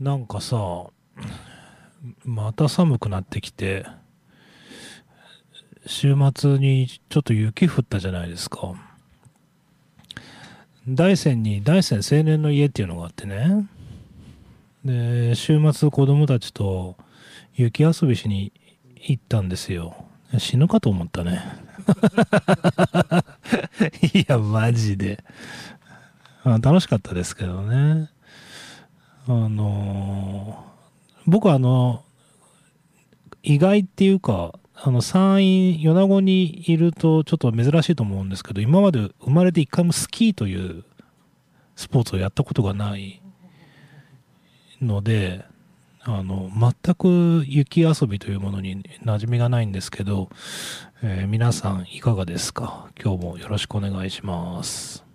なんかさ、また寒くなってきて、週末にちょっと雪降ったじゃないですか。大山に大山青年の家っていうのがあってね。で、週末子供たちと雪遊びしに行ったんですよ。死ぬかと思ったね。いや、マジで。楽しかったですけどね。あの僕はあの、意外っていうか、あの、山陰、米子にいるとちょっと珍しいと思うんですけど、今まで生まれて一回もスキーというスポーツをやったことがないので、あの、全く雪遊びというものに馴染みがないんですけど、えー、皆さんいかがですか？今日もよろしくお願いします。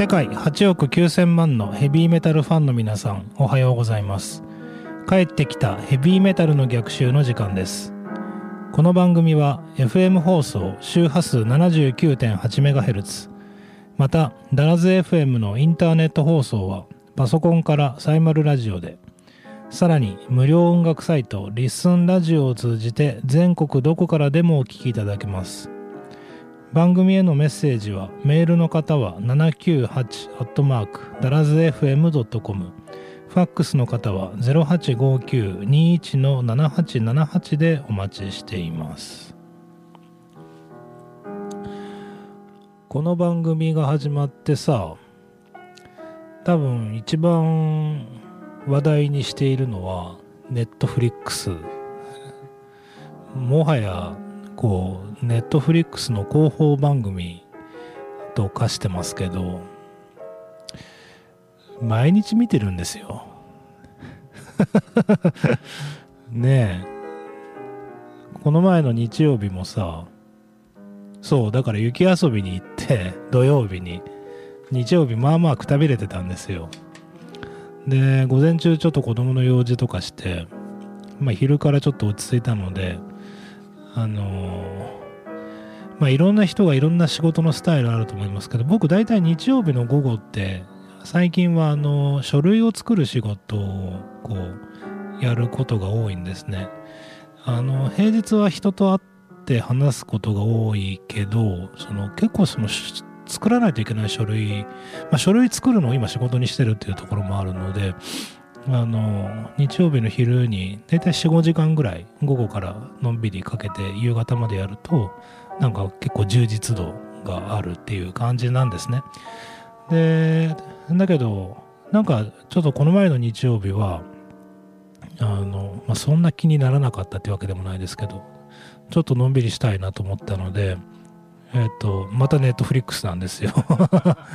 世界8億9000万のヘビーメタルファンの皆さんおはようございます。帰ってきたヘビーメタルの逆襲の時間です。この番組は FM 放送周波数 79.8MHz またダラズ FM のインターネット放送はパソコンからサイマルラジオで。さらに無料音楽サイトリッスンラジオを通じて全国どこからでもお聴きいただけます。番組へのメッセージはメールの方は798ダラズ FM.com ファックスの方は0859-21-7878でお待ちしています。この番組が始まってさ多分一番話題にしているのはネットフリックス。もはやこうネットフリックスの広報番組と化してますけど毎日見てるんですよ。ねえ。この前の日曜日もさそうだから雪遊びに行って土曜日に日曜日まあまあくたびれてたんですよ。で午前中ちょっと子供の用事とかしてまあ昼からちょっと落ち着いたのであのまあいろんな人がいろんな仕事のスタイルあると思いますけど僕大体日曜日の午後って最近はあの書類を作る仕事をこうやることが多いんですね。あの平日は人と会って話すことが多いけどその結構その作らないといけない書類、まあ、書類作るのを今仕事にしてるっていうところもあるのであの日曜日の昼に大体45時間ぐらい午後からのんびりかけて夕方までやるとなんか結構充実度があるっていう感じなんですね。でだけどなんかちょっとこの前の日曜日はあの、まあ、そんな気にならなかったってわけでもないですけどちょっとのんびりしたいなと思ったのでえっ、ー、と、またネットフリックスなんですよ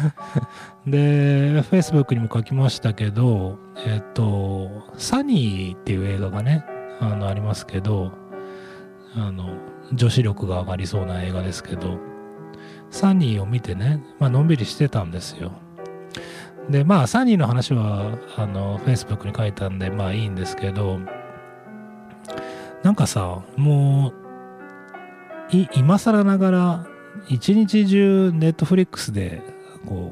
で、Facebook にも書きましたけど、えっ、ー、と、サニーっていう映画がね、あの、ありますけど、あの、女子力が上がりそうな映画ですけど、サニーを見てね、まあのんびりしてたんですよ。で、まあ、サニーの話は、あの、Facebook に書いたんで、まあいいんですけど、なんかさ、もう、今更ながら一日中ネットフリックスでこ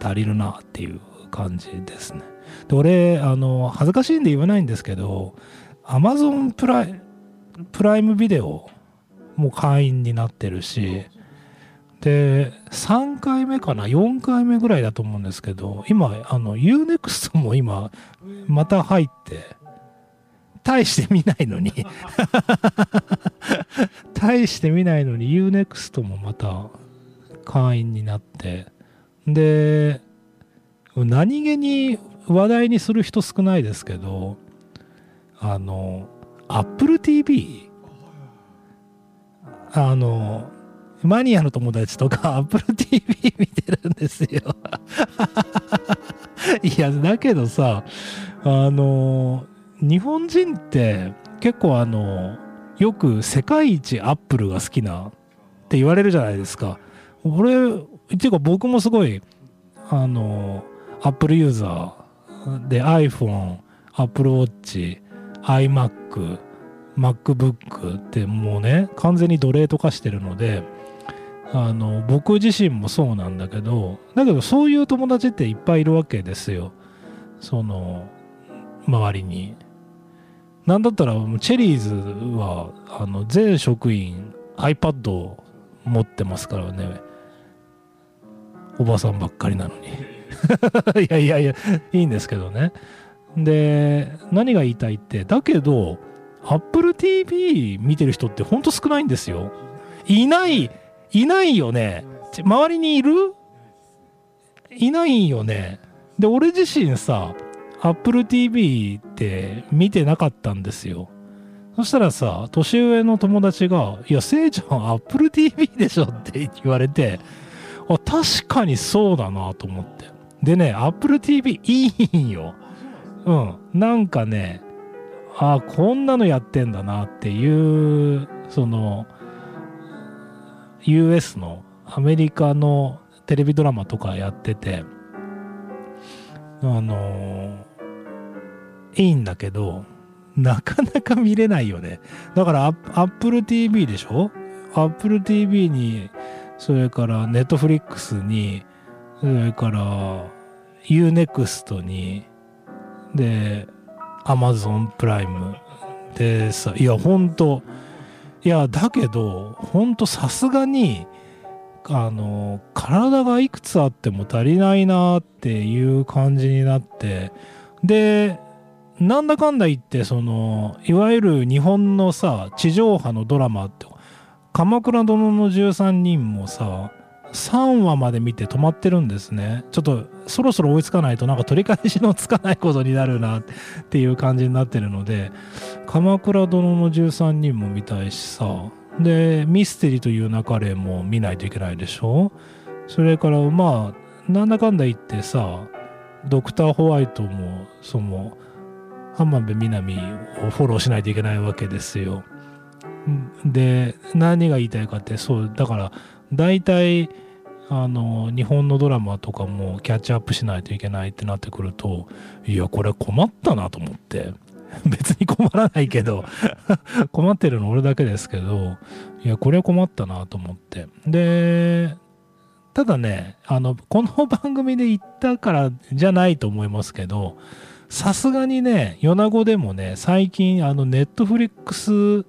う足りるなっていう感じですね。で俺あの恥ずかしいんで言わないんですけどアマゾンプライプライムビデオも会員になってるしで3回目かな？4回目ぐらいだと思うんですけど今あの UNEXT も今また入って大して見ないのに 大して見ないのに UNEXT もまた会員になって。で何気に話題にする人少ないですけどあの Apple TV あのマニアの友達とか Apple TV 見てるんですよ。いやだけどさあの日本人って結構あのよく世界一アップルが好きなって言われるじゃないですか。俺っていうか僕もすごいあのアップルユーザーで iPhone、Apple Watch、iMac、MacBook ってもうね完全に奴隷と化してるのであの僕自身もそうなんだけどだけどそういう友達っていっぱいいるわけですよその周りになんだったらチェリーズはあの全職員 iPad を持ってますからね。おばさんばっかりなのに。いやいやいやいいんですけどね。で何が言いたいってだけど Apple TV 見てる人ってほんと少ないんですよ。いないいないよね。周りにいる？いないよね。で俺自身さ Apple TV って見てなかったんですよ。そしたらさ年上の友達が「いやせいちゃん Apple TV でしょ」って言われてあ確かにそうだなと思って。でね Apple TV いいんよ。うん。なんかねあこんなのやってんだなっていうその US のアメリカのテレビドラマとかやっててあの、いいんだけどなかなか見れないよね。だから Apple TV でしょ？Apple TV にそれから Netflix にそれから Unext にで Amazon プライムでさいやほんといやだけどほんとさすがにあの体がいくつあっても足りないなっていう感じになってでなんだかんだ言ってそのいわゆる日本のさ地上波のドラマって「鎌倉殿の13人」もさ3話まで見て止まってるんですね。ちょっとそろそろ追いつかないとなんか取り返しのつかないことになるなっていう感じになってるので「鎌倉殿の13人」も見たいしさでミステリーという流れも見ないといけないでしょ？それからまあなんだかんだ言ってさドクターホワイトもその浜辺美波をフォローしないといけないわけですよ。で何が言いたいかってそうだから大体あの日本のドラマとかもキャッチアップしないといけないってなってくるといやこれ困ったなと思って。別に困らないけど 困ってるの俺だけですけどいやこれは困ったなと思って。でただねあのこの番組で言ったからじゃないと思いますけどさすがにね米子でもね最近あのネットフリックスウォ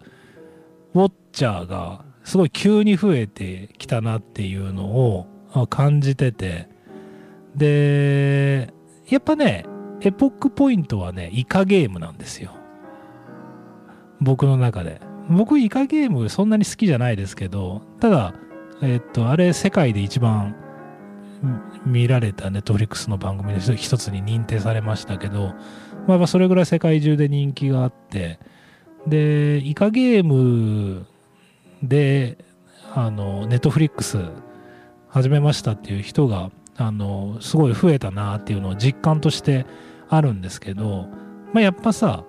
ッチャーがすごい急に増えてきたなっていうのを感じてて。でやっぱねエポックポイントはねイカゲームなんですよ。僕の中で。僕イカゲームそんなに好きじゃないですけどただえっとあれ世界で一番見られたネットフリックスの番組の一つに認定されましたけど、まあ、それぐらい世界中で人気があってでイカゲームであのネットフリックス始めましたっていう人があのすごい増えたなっていうのを実感としてあるんですけど、まあ、やっぱさ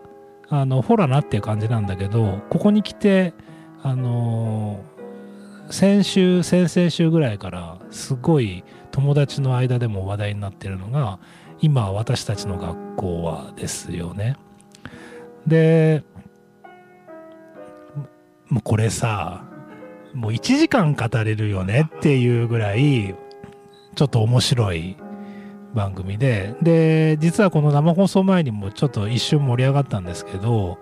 あのほらなっていう感じなんだけどここに来てあの先週先々週ぐらいからすごい友達の間でも話題になってるのが今私たちの学校はですよね。でもうこれさもう1時間語れるよねっていうぐらいちょっと面白い番組で。で実はこの生放送前にもちょっと一瞬盛り上がったんですけど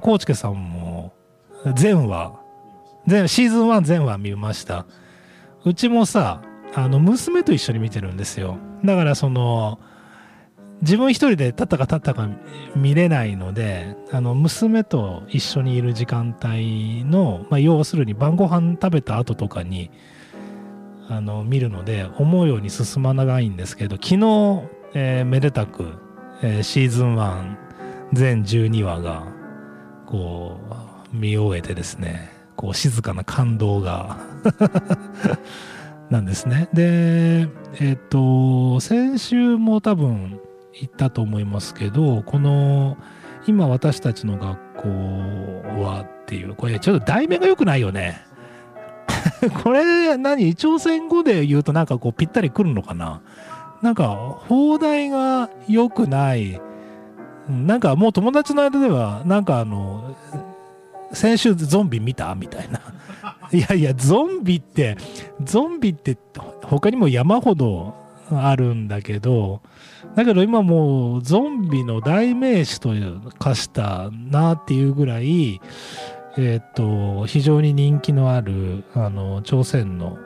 コウチケさんも全話全シーズン1全話見ました。うちもさあの娘と一緒に見てるんですよ。だからその自分一人で立ったか立ったか見れないのであの娘と一緒にいる時間帯の、まあ、要するに晩ご飯食べた後とかにあの見るので思うように進まないんですけど昨日、えー、めでたく、えー、シーズン1全12話がこう見終えてですねこう静かな感動が なんですね。で、えっ、と、先週も多分言ったと思いますけどこの今私たちの学校はっていうこれちょっと題名が良くないよね これ何朝鮮語で言うとなんかこうぴったりくるのかな？なんか放題が良くない。なんかもう友達の間ではなんかあの先週ゾンビ見た？みたいな。いやいや、ゾンビって、ゾンビって他にも山ほどあるんだけど、だけど今もうゾンビの代名詞という化したなっていうぐらい、えっ、と、非常に人気のある、あの、朝鮮の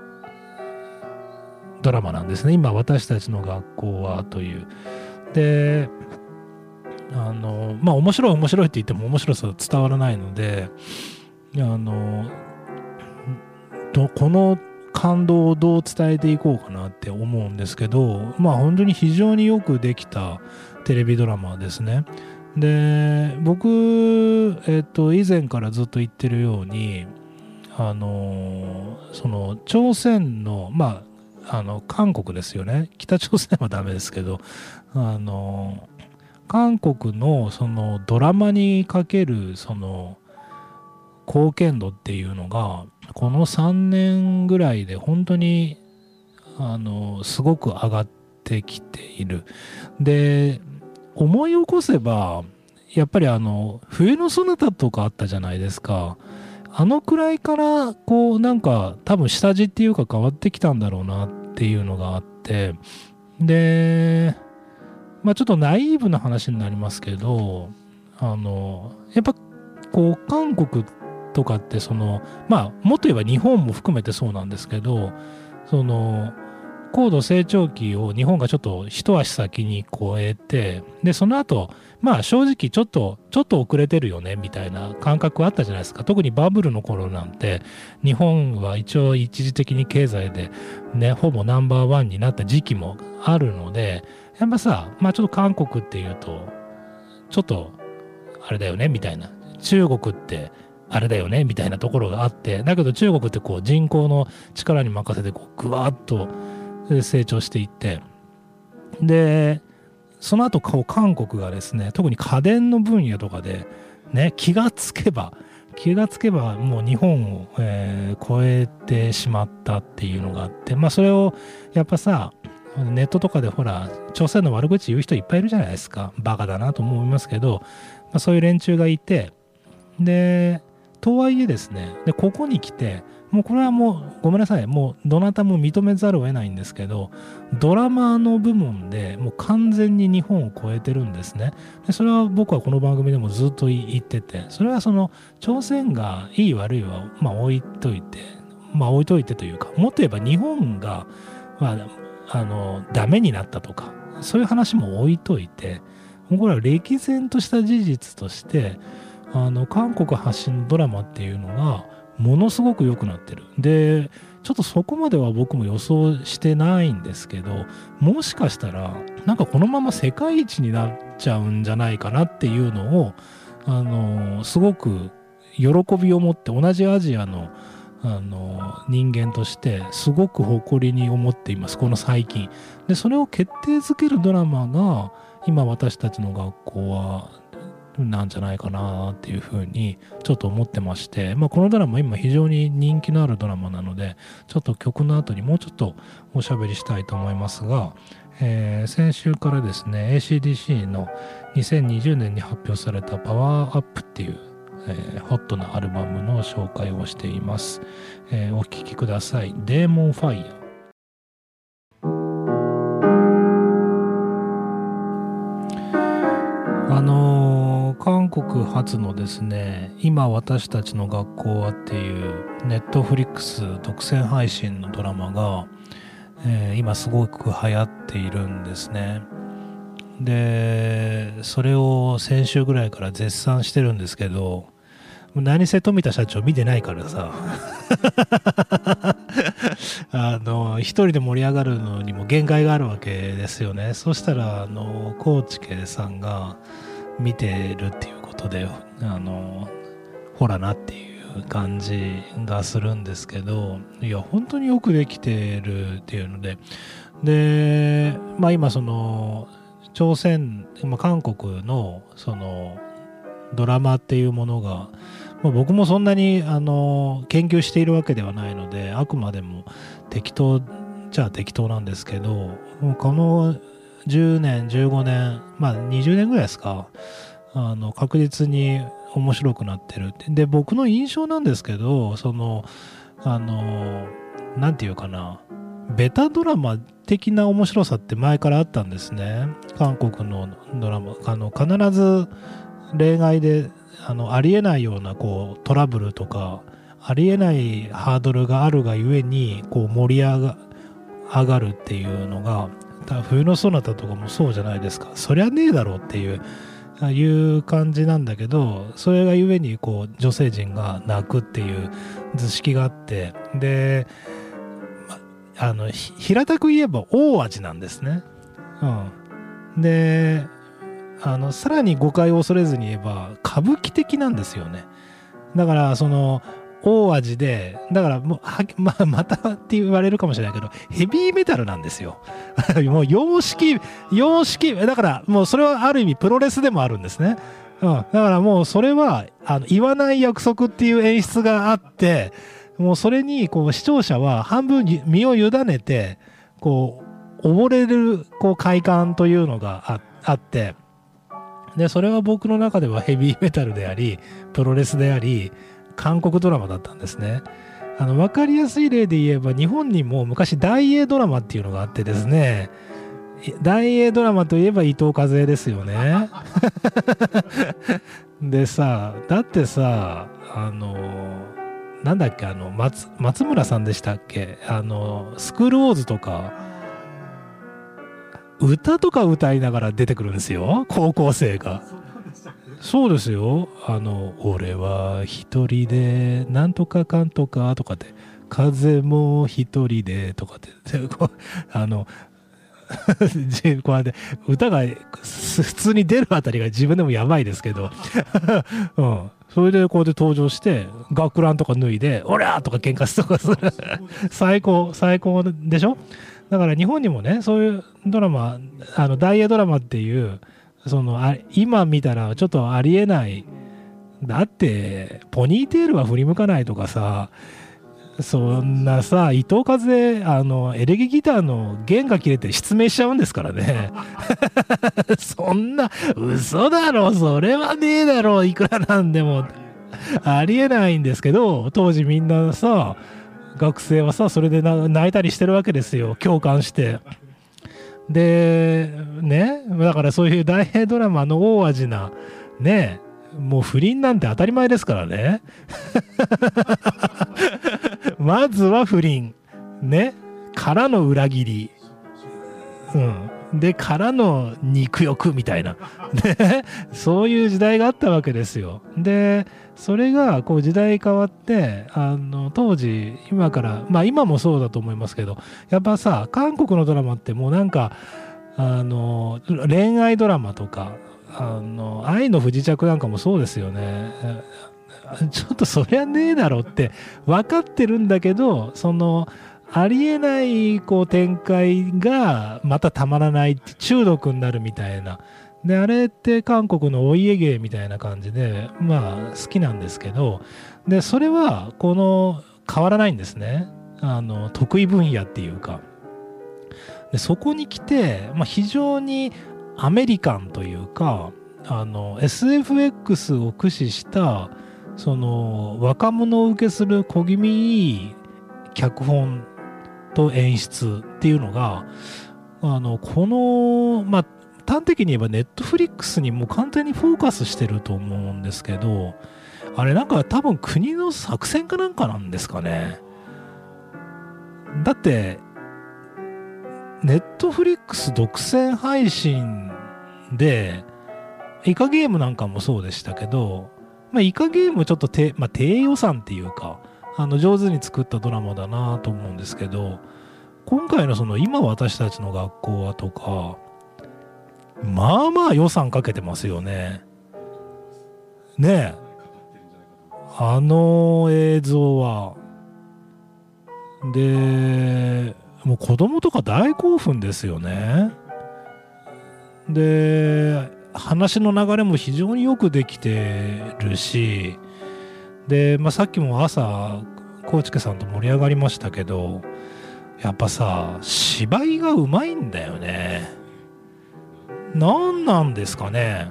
ドラマなんですね。今、私たちの学校はという。で、あの、まあ、面白い面白いって言っても面白さ伝わらないので、あの、この感動をどう伝えていこうかなって思うんですけど、まあ本当に非常によくできたテレビドラマですね。で、僕、えっと、以前からずっと言ってるように、あの、その、朝鮮の、まあ、あの、韓国ですよね。北朝鮮はダメですけど、あの、韓国のそのドラマにかけるその貢献度っていうのがこの3年ぐらいで本当にあのすごく上がってきているで思い起こせばやっぱりあの冬のソナタとかあったじゃないですか。あのくらいからこうなんか多分下地っていうか変わってきたんだろうなっていうのがあって。でまあちょっとナイーブな話になりますけどあのやっぱこう韓国とかってそのまあもっと言えば日本も含めてそうなんですけどその高度成長期を日本がちょっと一足先に超えてでその後まあ正直ちょっとちょっと遅れてるよねみたいな感覚あったじゃないですか。特にバブルの頃なんて日本は一応一時的に経済でねほぼナンバーワンになった時期もあるのでやっぱさまあちょっと韓国っていうとちょっとあれだよねみたいな。中国ってあれだよねみたいなところがあってだけど中国ってこう人口の力に任せてこうぐわっと成長していって。でその後こう韓国がですね特に家電の分野とかでね気がつけば気がつけばもう日本を、えー、超えてしまったっていうのがあってまあそれをやっぱさネットとかでほら朝鮮の悪口言う人いっぱいいるじゃないですか。バカだなと思いますけど、まあ、そういう連中がいて。でとはいえですね、で、ここに来て、もうこれはもうごめんなさい、もうどなたも認めざるを得ないんですけど、ドラマの部門でもう完全に日本を超えてるんですね。でそれは僕はこの番組でもずっと言ってて、それはその朝鮮がいい悪いはまあ置いといて、まあ置いといてというか、もっと言えば日本が、まあ、あの、ダメになったとか、そういう話も置いといて、もうこれは歴然とした事実として、あの韓国発信のドラマっていうのがものすごく良くなってる。でちょっとそこまでは僕も予想してないんですけどもしかしたらなんかこのまま世界一になっちゃうんじゃないかなっていうのをあのすごく喜びを持って同じアジアのあの人間としてすごく誇りに思っています。この最近。でそれを決定づけるドラマが今私たちの学校はなんじゃないかなっていうふうにちょっと思ってまして、まあ、このドラマ今非常に人気のあるドラマなのでちょっと曲の後にもうちょっとおしゃべりしたいと思いますが、えー、先週からですね ACDC の2020年に発表されたパワーアップっていう、えー、ホットなアルバムの紹介をしています、えー、お聴きください。デーモンファイヤーあのー韓国発のですね今私たちの学校はっていうネットフリックス独占配信のドラマが、えー、今すごく流行っているんですね。でそれを先週ぐらいから絶賛してるんですけど何せ富田社長見てないからさ。あの一人で盛り上がるのにも限界があるわけですよね。そしたらあの高知家さんが見てるっていうことであのほらなっていう感じがするんですけどいや本当によくできてるっていうのででまあ今その朝鮮、まあ、韓国のそのドラマっていうものが、まあ、僕もそんなにあの研究しているわけではないのであくまでも適当じゃあ適当なんですけどこの10年、15年、まあ20年ぐらいですか、あの確実に面白くなってるって。で僕の印象なんですけどそのあの何て言うかな。ベタドラマ的な面白さって前からあったんですね。韓国のドラマ。あの必ず例外であのありえないようなこうトラブルとかありえないハードルがあるがゆえにこう盛り上が上がるっていうのが冬のソナタとかもそうじゃないですかそりゃねえだろうっていういう感じなんだけどそれがゆえにこう女性陣が泣くっていう図式があってであの平たく言えば大味なんですね。うん、であのさらに誤解を恐れずに言えば歌舞伎的なんですよね。だからその大味で、だからもう、ま、またって言われるかもしれないけど、ヘビーメタルなんですよ。もう様式、様式、だからもうそれはある意味プロレスでもあるんですね。うん。だからもうそれは、あの、言わない約束っていう演出があって、もうそれに、こう、視聴者は半分身を委ねて、こう、溺れる、こう、快感というのがあって、で、それは僕の中ではヘビーメタルであり、プロレスであり、韓国ドラマだったんですね。あの分かりやすい例で言えば日本にも昔大英ドラマっていうのがあってですね大英ドラマといえば伊藤和恵ですよね。でさだってさあのなんだっけあの松松村さんでしたっけ？あのスクールウォーズとか歌とか歌いながら出てくるんですよ高校生が。そうですよ。あの、俺は一人で、なんとかかんとかとかって、風も一人でとかって、あの、こうやって歌が普通に出るあたりが自分でもやばいですけど、うん、それでこうやって登場して学ランとか脱いで「オラ!」とか喧嘩すとかする。最高最高でしょ？だから日本にもねそういうドラマあの大英ドラマっていうそのあ今見たらちょっとありえない。だってポニーテールは振り向かないとかさそんなさ伊藤和恵あのエレキギターの弦が切れて失明しちゃうんですからね。そんな嘘だろそれはねえだろいくらなんでも。ありえないんですけど当時みんなさ学生はさそれで泣いたりしてるわけですよ。共感して。で、ね、だからそういう大英ドラマの大味な、ね、もう不倫なんて当たり前ですからね。まずは不倫。ね。からの裏切り。うん。で、からの肉欲みたいな。ね。そういう時代があったわけですよ。で、それがこう時代変わってあの当時今からまあ今もそうだと思いますけどやっぱさ韓国のドラマってもうなんかあの恋愛ドラマとかあの愛の不時着なんかもそうですよねちょっとそりゃねえだろって分かってるんだけどそのありえないこう展開がまたたまらない中毒になるみたいな。であれって韓国のお家芸みたいな感じでまあ好きなんですけど。でそれはこの変わらないんですね。あの得意分野っていうか。でそこに来て、まあ、非常にアメリカンというかあの SFX を駆使したその若者を受けする小気味いい脚本と演出っていうのがあのこの、まあ、端的に言えばネットフリックスにもう完全にフォーカスしてると思うんですけど、あれなんか多分国の作戦かなんかなんですかね。だって、ネットフリックス独占配信で、イカゲームなんかもそうでしたけど、まあ、イカゲームちょっと低,、まあ、低予算っていうか、あの上手に作ったドラマだなと思うんですけど、今回のその今私たちの学校はとか、まあまあ予算かけてますよね。ねえ。あの映像は。で、もう子供とか大興奮ですよね。で、話の流れも非常によくできてるし、で、まあ、さっきも朝、コーチケさんと盛り上がりましたけど、やっぱさ、芝居がうまいんだよね。何なんですかね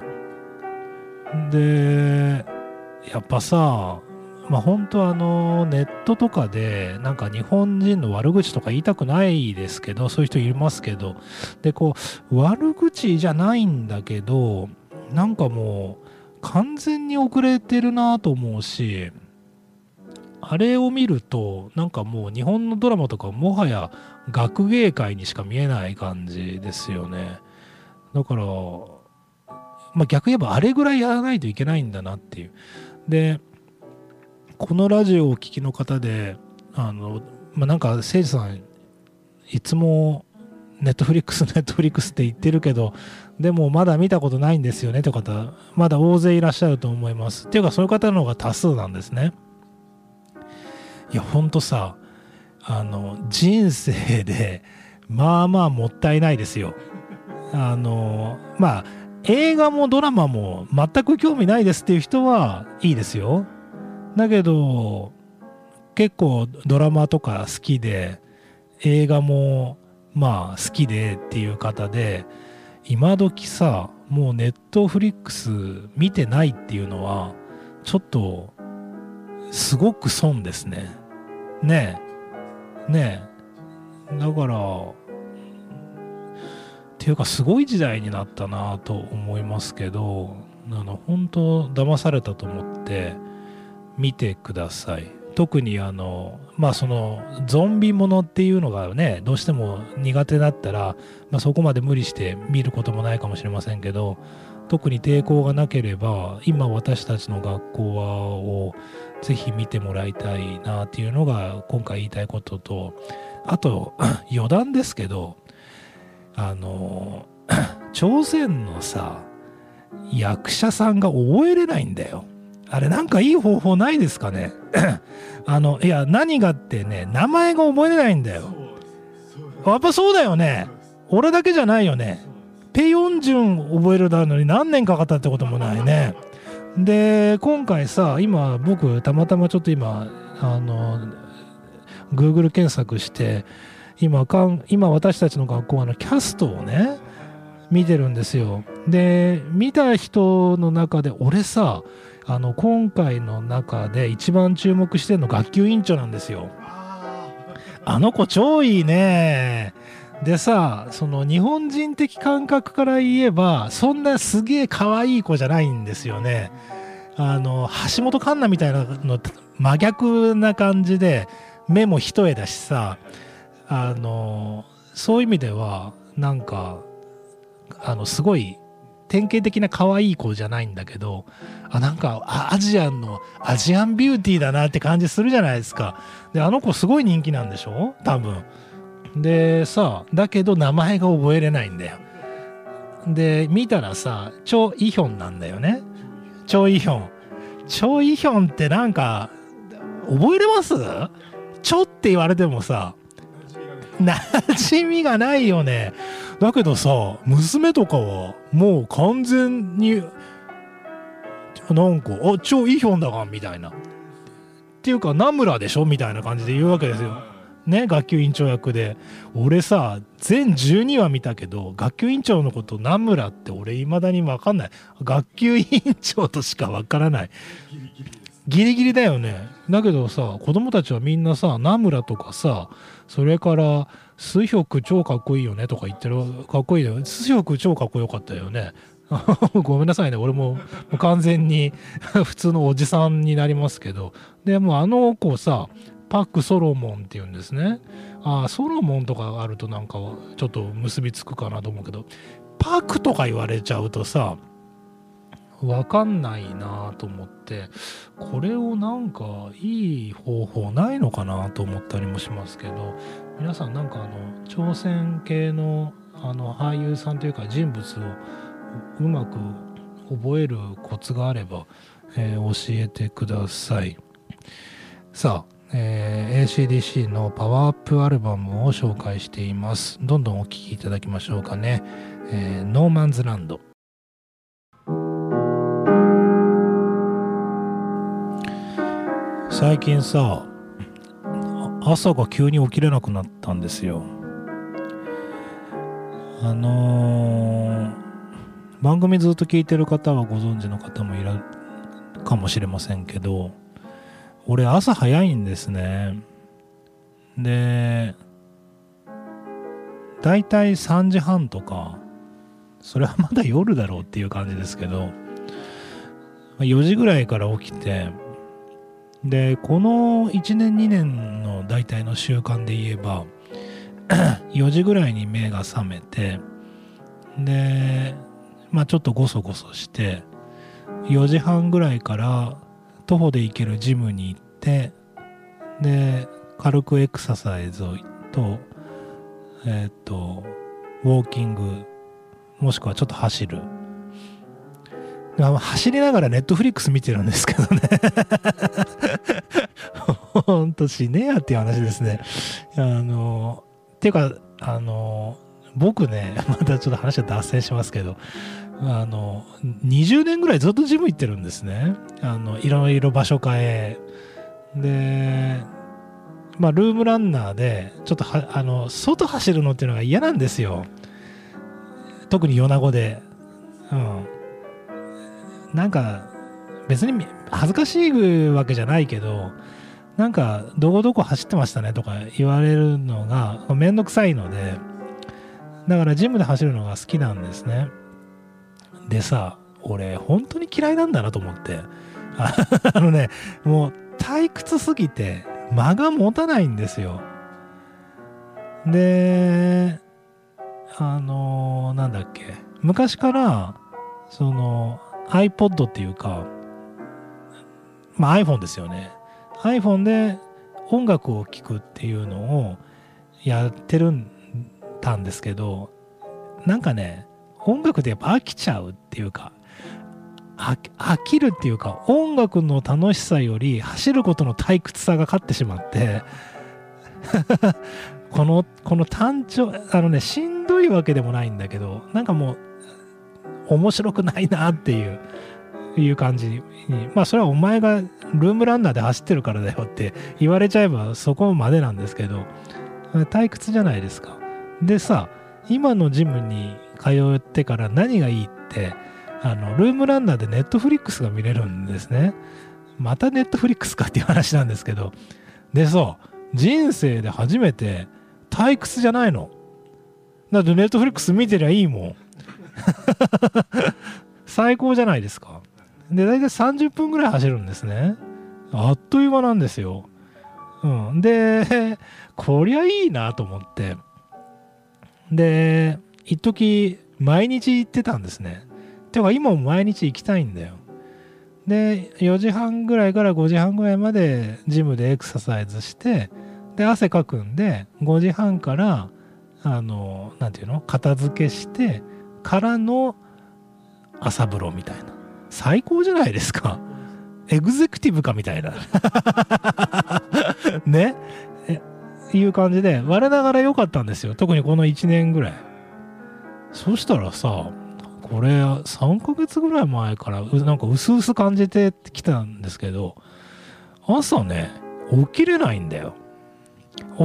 でやっぱさまあ本当あのネットとかでなんか日本人の悪口とか言いたくないですけどそういう人いますけどでこう悪口じゃないんだけどなんかもう完全に遅れてるなと思うしあれを見るとなんかもう日本のドラマとかもはや学芸会にしか見えない感じですよね。だからまあ逆言えばあれぐらいやらないといけないんだなっていう。でこのラジオをお聴きの方であのまあなんか誠二さんいつも Netflix Netflix って言ってるけどでもまだ見たことないんですよねって方まだ大勢いらっしゃると思います。っていうかそういう方の方が多数なんですね。いやほんとさあの人生でまあまあもったいないですよ。あのまあ映画もドラマも全く興味ないですっていう人はいいですよ。だけど結構ドラマとか好きで映画もまあ好きでっていう方で今時さもうネットフリックス見てないっていうのはちょっとすごく損ですね。ねえ。ねえ。だからっていうかすごい時代になったなと思いますけどあの本当騙されたと思って見てください。特にあのまあそのゾンビものっていうのがねどうしても苦手だったら、まあ、そこまで無理して見ることもないかもしれませんけど特に抵抗がなければ今私たちの学校はをぜひ見てもらいたいなっていうのが今回言いたいこととあと 余談ですけどあの 朝鮮のさ役者さんが覚えれないんだよ。あれなんかいい方法ないですかね？あの、いや、何がってね、名前が覚えれないんだよ。やっぱそうだよね。俺だけじゃないよね。ペヨンジュン覚えるだのに何年かかったってこともないね。で、今回さ、今僕たまたまちょっと今、あの、Google 検索して、今かん、今私たちの学校はのキャストをね、見てるんですよ。で、見た人の中で俺さ、あの今回の中で一番注目してるの学級委員長なんですよ。あの子超いいね。でさ、その日本人的感覚から言えば、そんなすげえ可愛い子じゃないんですよね。あの、橋本環奈みたいなの真逆な感じで、目も一重だしさ、あの、そういう意味では、なんか、あの、すごい典型的な可愛い子じゃないんだけど、あ、なんかアジアンの、アジアンビューティーだなって感じするじゃないですか。で、あの子すごい人気なんでしょ？多分。で、さ、だけど名前が覚えれないんだよ。で、見たらさ、チョ・イヒョンなんだよね。チョ・イヒョン。チョ・イヒョンってなんか、覚えれます？チョって言われてもさ、馴染みがないよね。だけどさ、娘とかはもう完全になんか、あ、超いいヒョンだがん、みたいな。っていうか、ナムラでしょみたいな感じで言うわけですよ。ね、学級委員長役で。俺さ、全12話見たけど、学級委員長のことナムラって俺未だにわかんない。学級委員長としかわからない。ギリギリだよね。だけどさ、子供たちはみんなさ、ナムラとかさ、それから、スヒョク超かっこいいよねとか言ってる、かっこいいよ。スヒョク超かっこよかったよね。ごめんなさいね。俺も完全に 普通のおじさんになりますけど。でもあの子さパクソロモンっていうんですね。ああソロモンとかあるとなんかちょっと結びつくかなと思うけど。パクとか言われちゃうとさわかんないなと思って。これをなんかいい方法ないのかなと思ったりもしますけど。皆さんなんかあの挑戦系のあの俳優さんというか人物をうまく覚えるコツがあれば、えー、教えてください。さあ、えー、ACDC のパワーアップアルバムを紹介しています。どんどんお聴きいただきましょうかね、えー、ノーマンズランド最近さ朝が急に起きれなくなったんですよ。あのー番組ずっと聞いてる方はご存知の方もいるかもしれませんけど俺朝早いんですね。でだいたい3時半とかそれはまだ夜だろうっていう感じですけど4時ぐらいから起きてでこの1年2年の大体の習慣で言えば 4時ぐらいに目が覚めてでまあちょっとゴソゴソして4時半ぐらいから徒歩で行けるジムに行ってで軽くエクササイズをとえっ、ー、とウォーキングもしくはちょっと走る。走りながらネットフリックス見てるんですけどね。ほんとしねやっていう話ですね。あのていうかあの僕ねまたちょっと話は脱線しますけどあの20年ぐらいずっとジム行ってるんですね。あのいろいろ場所変え。でまあルームランナーでちょっとあの外走るのっていうのが嫌なんですよ。特に米子で。うん。なんか別に恥ずかしいわけじゃないけどなんかどこどこ走ってましたねとか言われるのがめんどくさいのでだからジムで走るのが好きなんですね。でさ俺本当に嫌いなんだなと思って。あのねもう退屈すぎて間が持たないんですよ。であのー、なんだっけ。昔からその iPod っていうかまあ iPhone ですよね。iPhone で音楽を聴くっていうのをやってるたんですけどなんかね音楽でやっぱ飽きちゃうっていうか飽きるっていうか音楽の楽しさより走ることの退屈さが勝ってしまって このこの単調あのねしんどいわけでもないんだけどなんかもう面白くないなっていういう感じに。まあそれはお前がルームランナーで走ってるからだよって言われちゃえばそこまでなんですけど退屈じゃないですか。でさ今のジムに通ってから何がいいってあのルームランナーでネットフリックスが見れるんですね。またネットフリックスかっていう話なんですけど。でそう人生で初めて退屈じゃないの。だってネットフリックス見てりゃいいもん。最高じゃないですか。で大体30分ぐらい走るんですね。あっという間なんですよ。うん。で こりゃいいなと思って。で一時毎日行ってたんですね。てか今も毎日行きたいんだよ。で4時半ぐらいから5時半ぐらいまでジムでエクササイズしてで汗かくんで5時半からあの何て言うの？片付けしてからの朝風呂みたいな。最高じゃないですか。エグゼクティブかみたいな。ね。いう感じで我ながら良かったんですよ。特にこの1年ぐらい。そしたらさこれ3ヶ月ぐらい前からなんか薄々感じてきたんですけど朝ね起きれないんだよ。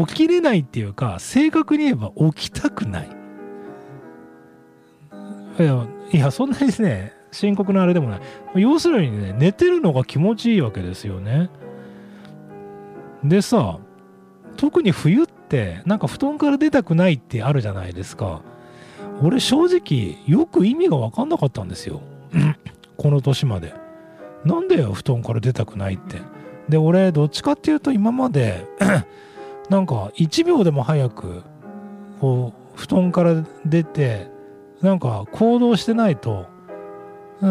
起きれないっていうか正確に言えば起きたくない。いやいやそんなにですね深刻なあれでもない。要するにね寝てるのが気持ちいいわけですよね。でさ特に冬ってなんか布団から出たくないってあるじゃないですか。俺正直よく意味が分かんなかったんですよ。この年まで。なんでよ布団から出たくないって。で俺どっちかっていうと今まで なんか1秒でも早くこう布団から出てなんか行動してないと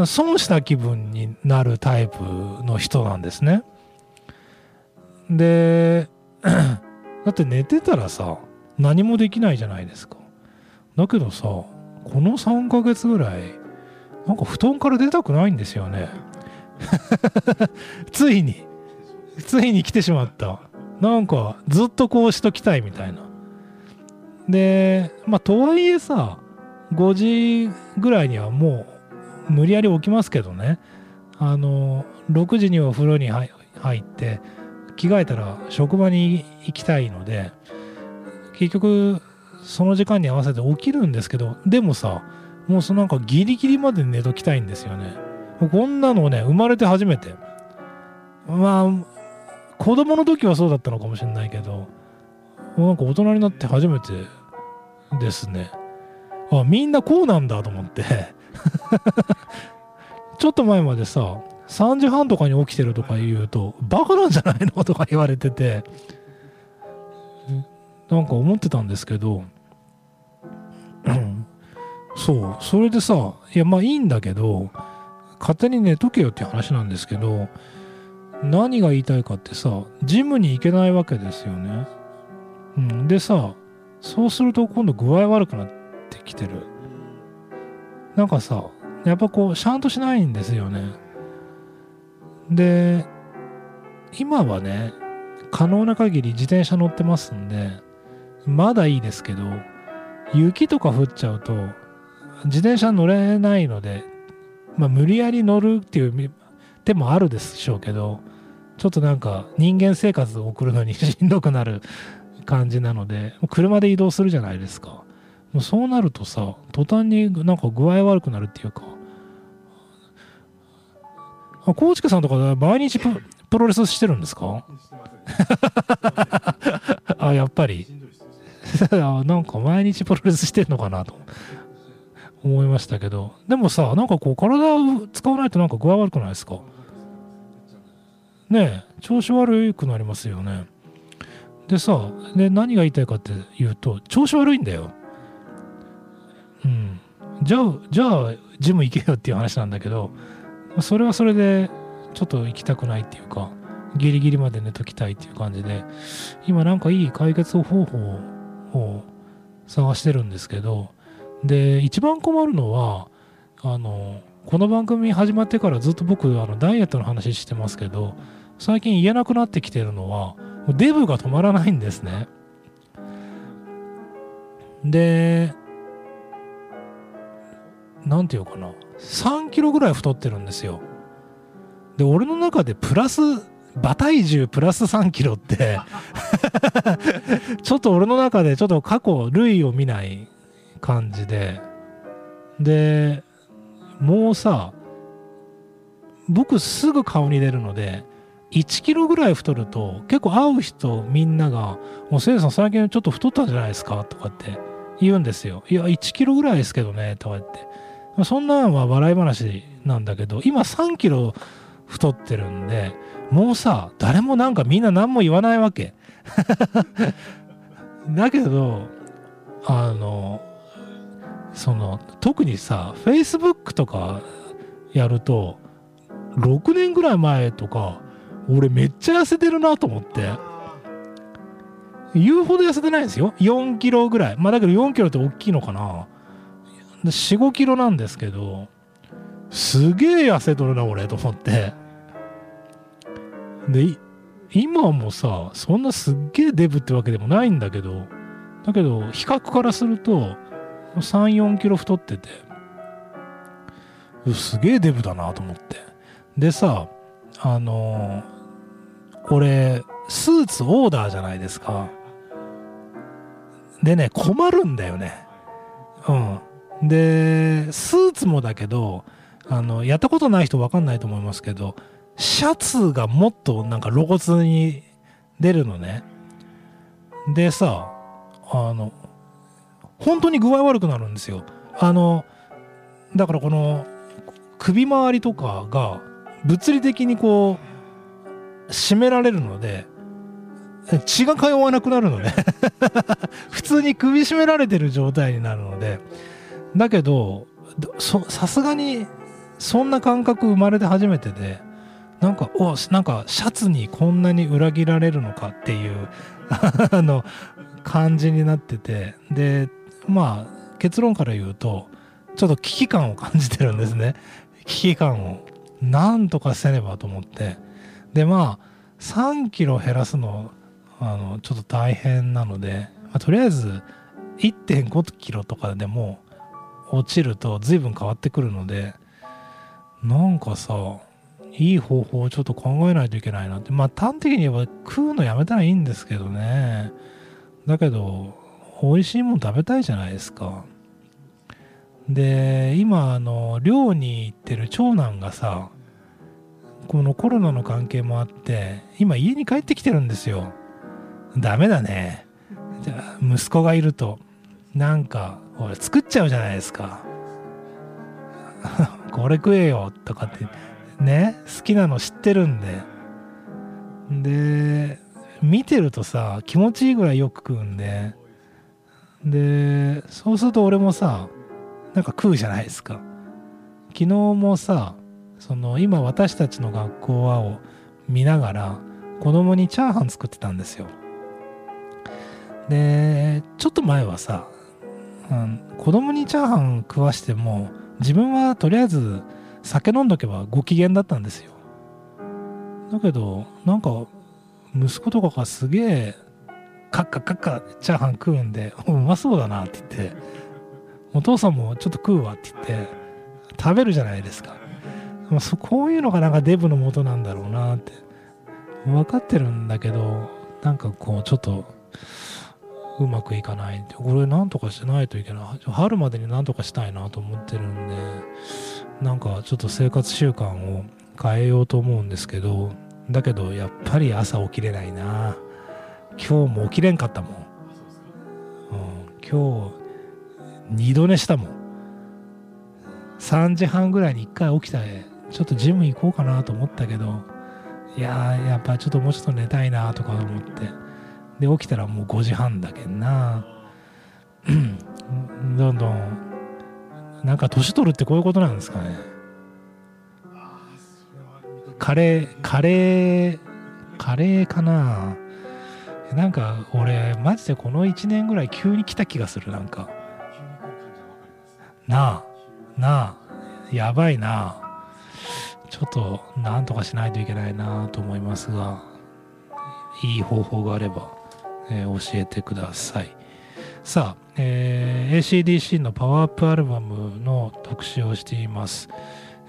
損した気分になるタイプの人なんですね。で だって寝てたらさ何もできないじゃないですか。だけどさこの3ヶ月ぐらいなんか布団から出たくないんですよね。ついについに来てしまった。なんかずっとこうしときたいみたいな。でまあとはいえさ5時ぐらいにはもう無理やり起きますけどね。あの6時には風呂に入って着替えたら職場に行きたいので結局その時間に合わせて起きるんですけどでもさもうそのなんかギリギリまで寝ときたいんですよね。こんなのね生まれて初めて。まあ子供の時はそうだったのかもしれないけどなんか大人になって初めてですね。あみんなこうなんだと思って。ちょっと前までさ3時半とかに起きてるとか言うとバカなんじゃないのとか言われてて。なんか思ってたんですけど。そうそれでさいやまあいいんだけど勝手に寝とけよっていう話なんですけど何が言いたいかってさジムに行けないわけですよね、うん、でさそうすると今度具合悪くなってきてる。なんかさやっぱこうシャンとしないんですよね。で今はね可能な限り自転車乗ってますんでまだいいですけど雪とか降っちゃうと自転車乗れないのでまあ無理やり乗るっていう手もあるでしょうけどちょっとなんか人間生活を送るのに しんどくなる感じなので車で移動するじゃないですか。もうそうなるとさ途端になんか具合悪くなるっていうか。あコーチケさんとか毎日ププロレスしてるんですか？あやっぱり。なんか毎日プロレスしてんのかなと。思いましたけど。でもさなんかこう体を使わないとなんか具合悪くないですか？ねえ調子悪くなりますよね。でさで何が言いたいかっていうと調子悪いんだようん。じゃあじゃあジム行けよっていう話なんだけどそれはそれでちょっと行きたくないっていうかギリギリまで寝ときたいっていう感じで今なんかいい解決方法を探してるんですけどで一番困るのはあのこの番組始まってからずっと僕あのダイエットの話してますけど最近言えなくなってきてるのはデブが止まらないんですね。で何て言うかな3キロぐらい太ってるんですよで俺の中でプラス馬体重プラス3キロって ちょっと俺の中でちょっと過去類を見ない感じででもうさ僕すぐ顔に出るので1キロぐらい太ると結構会う人みんなが「もうせいさん最近ちょっと太ったんじゃないですか?」とかって言うんですよ。いや1キロぐらいですけどねとか言ってそんなんは笑い話なんだけど今3キロ太ってるんでもうさ誰もなんかみんな何も言わないわけ。だけどあのその特にさ Facebook とかやると6年ぐらい前とか俺めっちゃ痩せてるなと思って。言うほど痩せてないんですよ。4キロぐらい。まあだけど4キロって大きいのかな。45キロなんですけどすげえ痩せとるな俺と思って。で今もさそんなすっげえデブってわけでもないんだけどだけど比較からすると34キロ太っててすげえデブだなと思って。でさあのー、俺スーツオーダーじゃないですか。でね困るんだよね。うん。でスーツもだけどあのやったことない人分かんないと思いますけどシャツがもっとなんか露骨に出るのね。でさあの本当に具合悪くなるんですよ。あのだからこの首周りとかが物理的にこう締められるので血が通わなくなるのね。普通に首絞められてる状態になるのでだけどさすがにそんな感覚生まれて初めてでなんかおなんかシャツにこんなに裏切られるのかっていう あの感じになってて。でまあ結論から言うとちょっと危機感を感じてるんですね。危機感を。なんとかせねばと思って。でまあ3キロ減らすのあのちょっと大変なので、まあ、とりあえず1.5キロとかでも落ちると随分変わってくるのでなんかさいい方法をちょっと考えないといけないなって。まあ端的に言えば食うのやめたらいいんですけどね。だけど美味しいもん食べたいじゃないですか。で今あの寮に行ってる長男がさこのコロナの関係もあって今家に帰ってきてるんですよ。ダメだね。息子がいると。なんか俺作っちゃうじゃないですか。これ食えよとかってね好きなの知ってるんで。で見てるとさ気持ちいいぐらいよく食うんで。でそうすると俺もさなんか食うじゃないですか。昨日もさその今私たちの学校はを見ながら子供にチャーハン作ってたんですよ。でちょっと前はさ、うん、子供にチャーハン食わしても自分はとりあえず酒飲んどけばご機嫌だったんですよ。だけどなんか息子とかがすげえカッカカッカチャーハン食うんでうまそうだなって言ってお父さんもちょっと食うわって言って食べるじゃないですか、そこういうのがなんかデブのもとなんだろうなって分かってるんだけどなんかこうちょっとうまくいかない。これなんとかしないといけない。春までになんとかしたいなと思ってるんでなんかちょっと生活習慣を変えようと思うんですけどだけどやっぱり朝起きれないな。今日も起きれんかったもん、うん、今日二度寝したもん。3時半ぐらいに1回起きたでちょっとジム行こうかなと思ったけどいややっぱちょっともうちょっと寝たいなとか思って。で起きたらもう5時半だけんな。どんどんなんか年取るってこういうことなんですかね。カレーカレーカレーかな。なんか俺マジでこの1年ぐらい急に来た気がするなんか。なあなあやばいなちょっとなんとかしないといけないなと思いますが。いい方法があれば、えー、教えてください。さあ、えー、ACDC のパワーアップアルバムの特集をしています。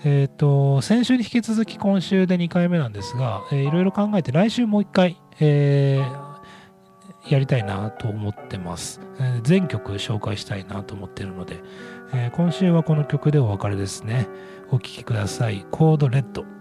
えっ、ー、と先週に引き続き今週で2回目なんですが、えー、いろいろ考えて来週もう1回、えー、やりたいなと思ってます、えー、全曲紹介したいなと思ってるので、えー、今週はこの曲でお別れですね。お聴きください。コードレッド。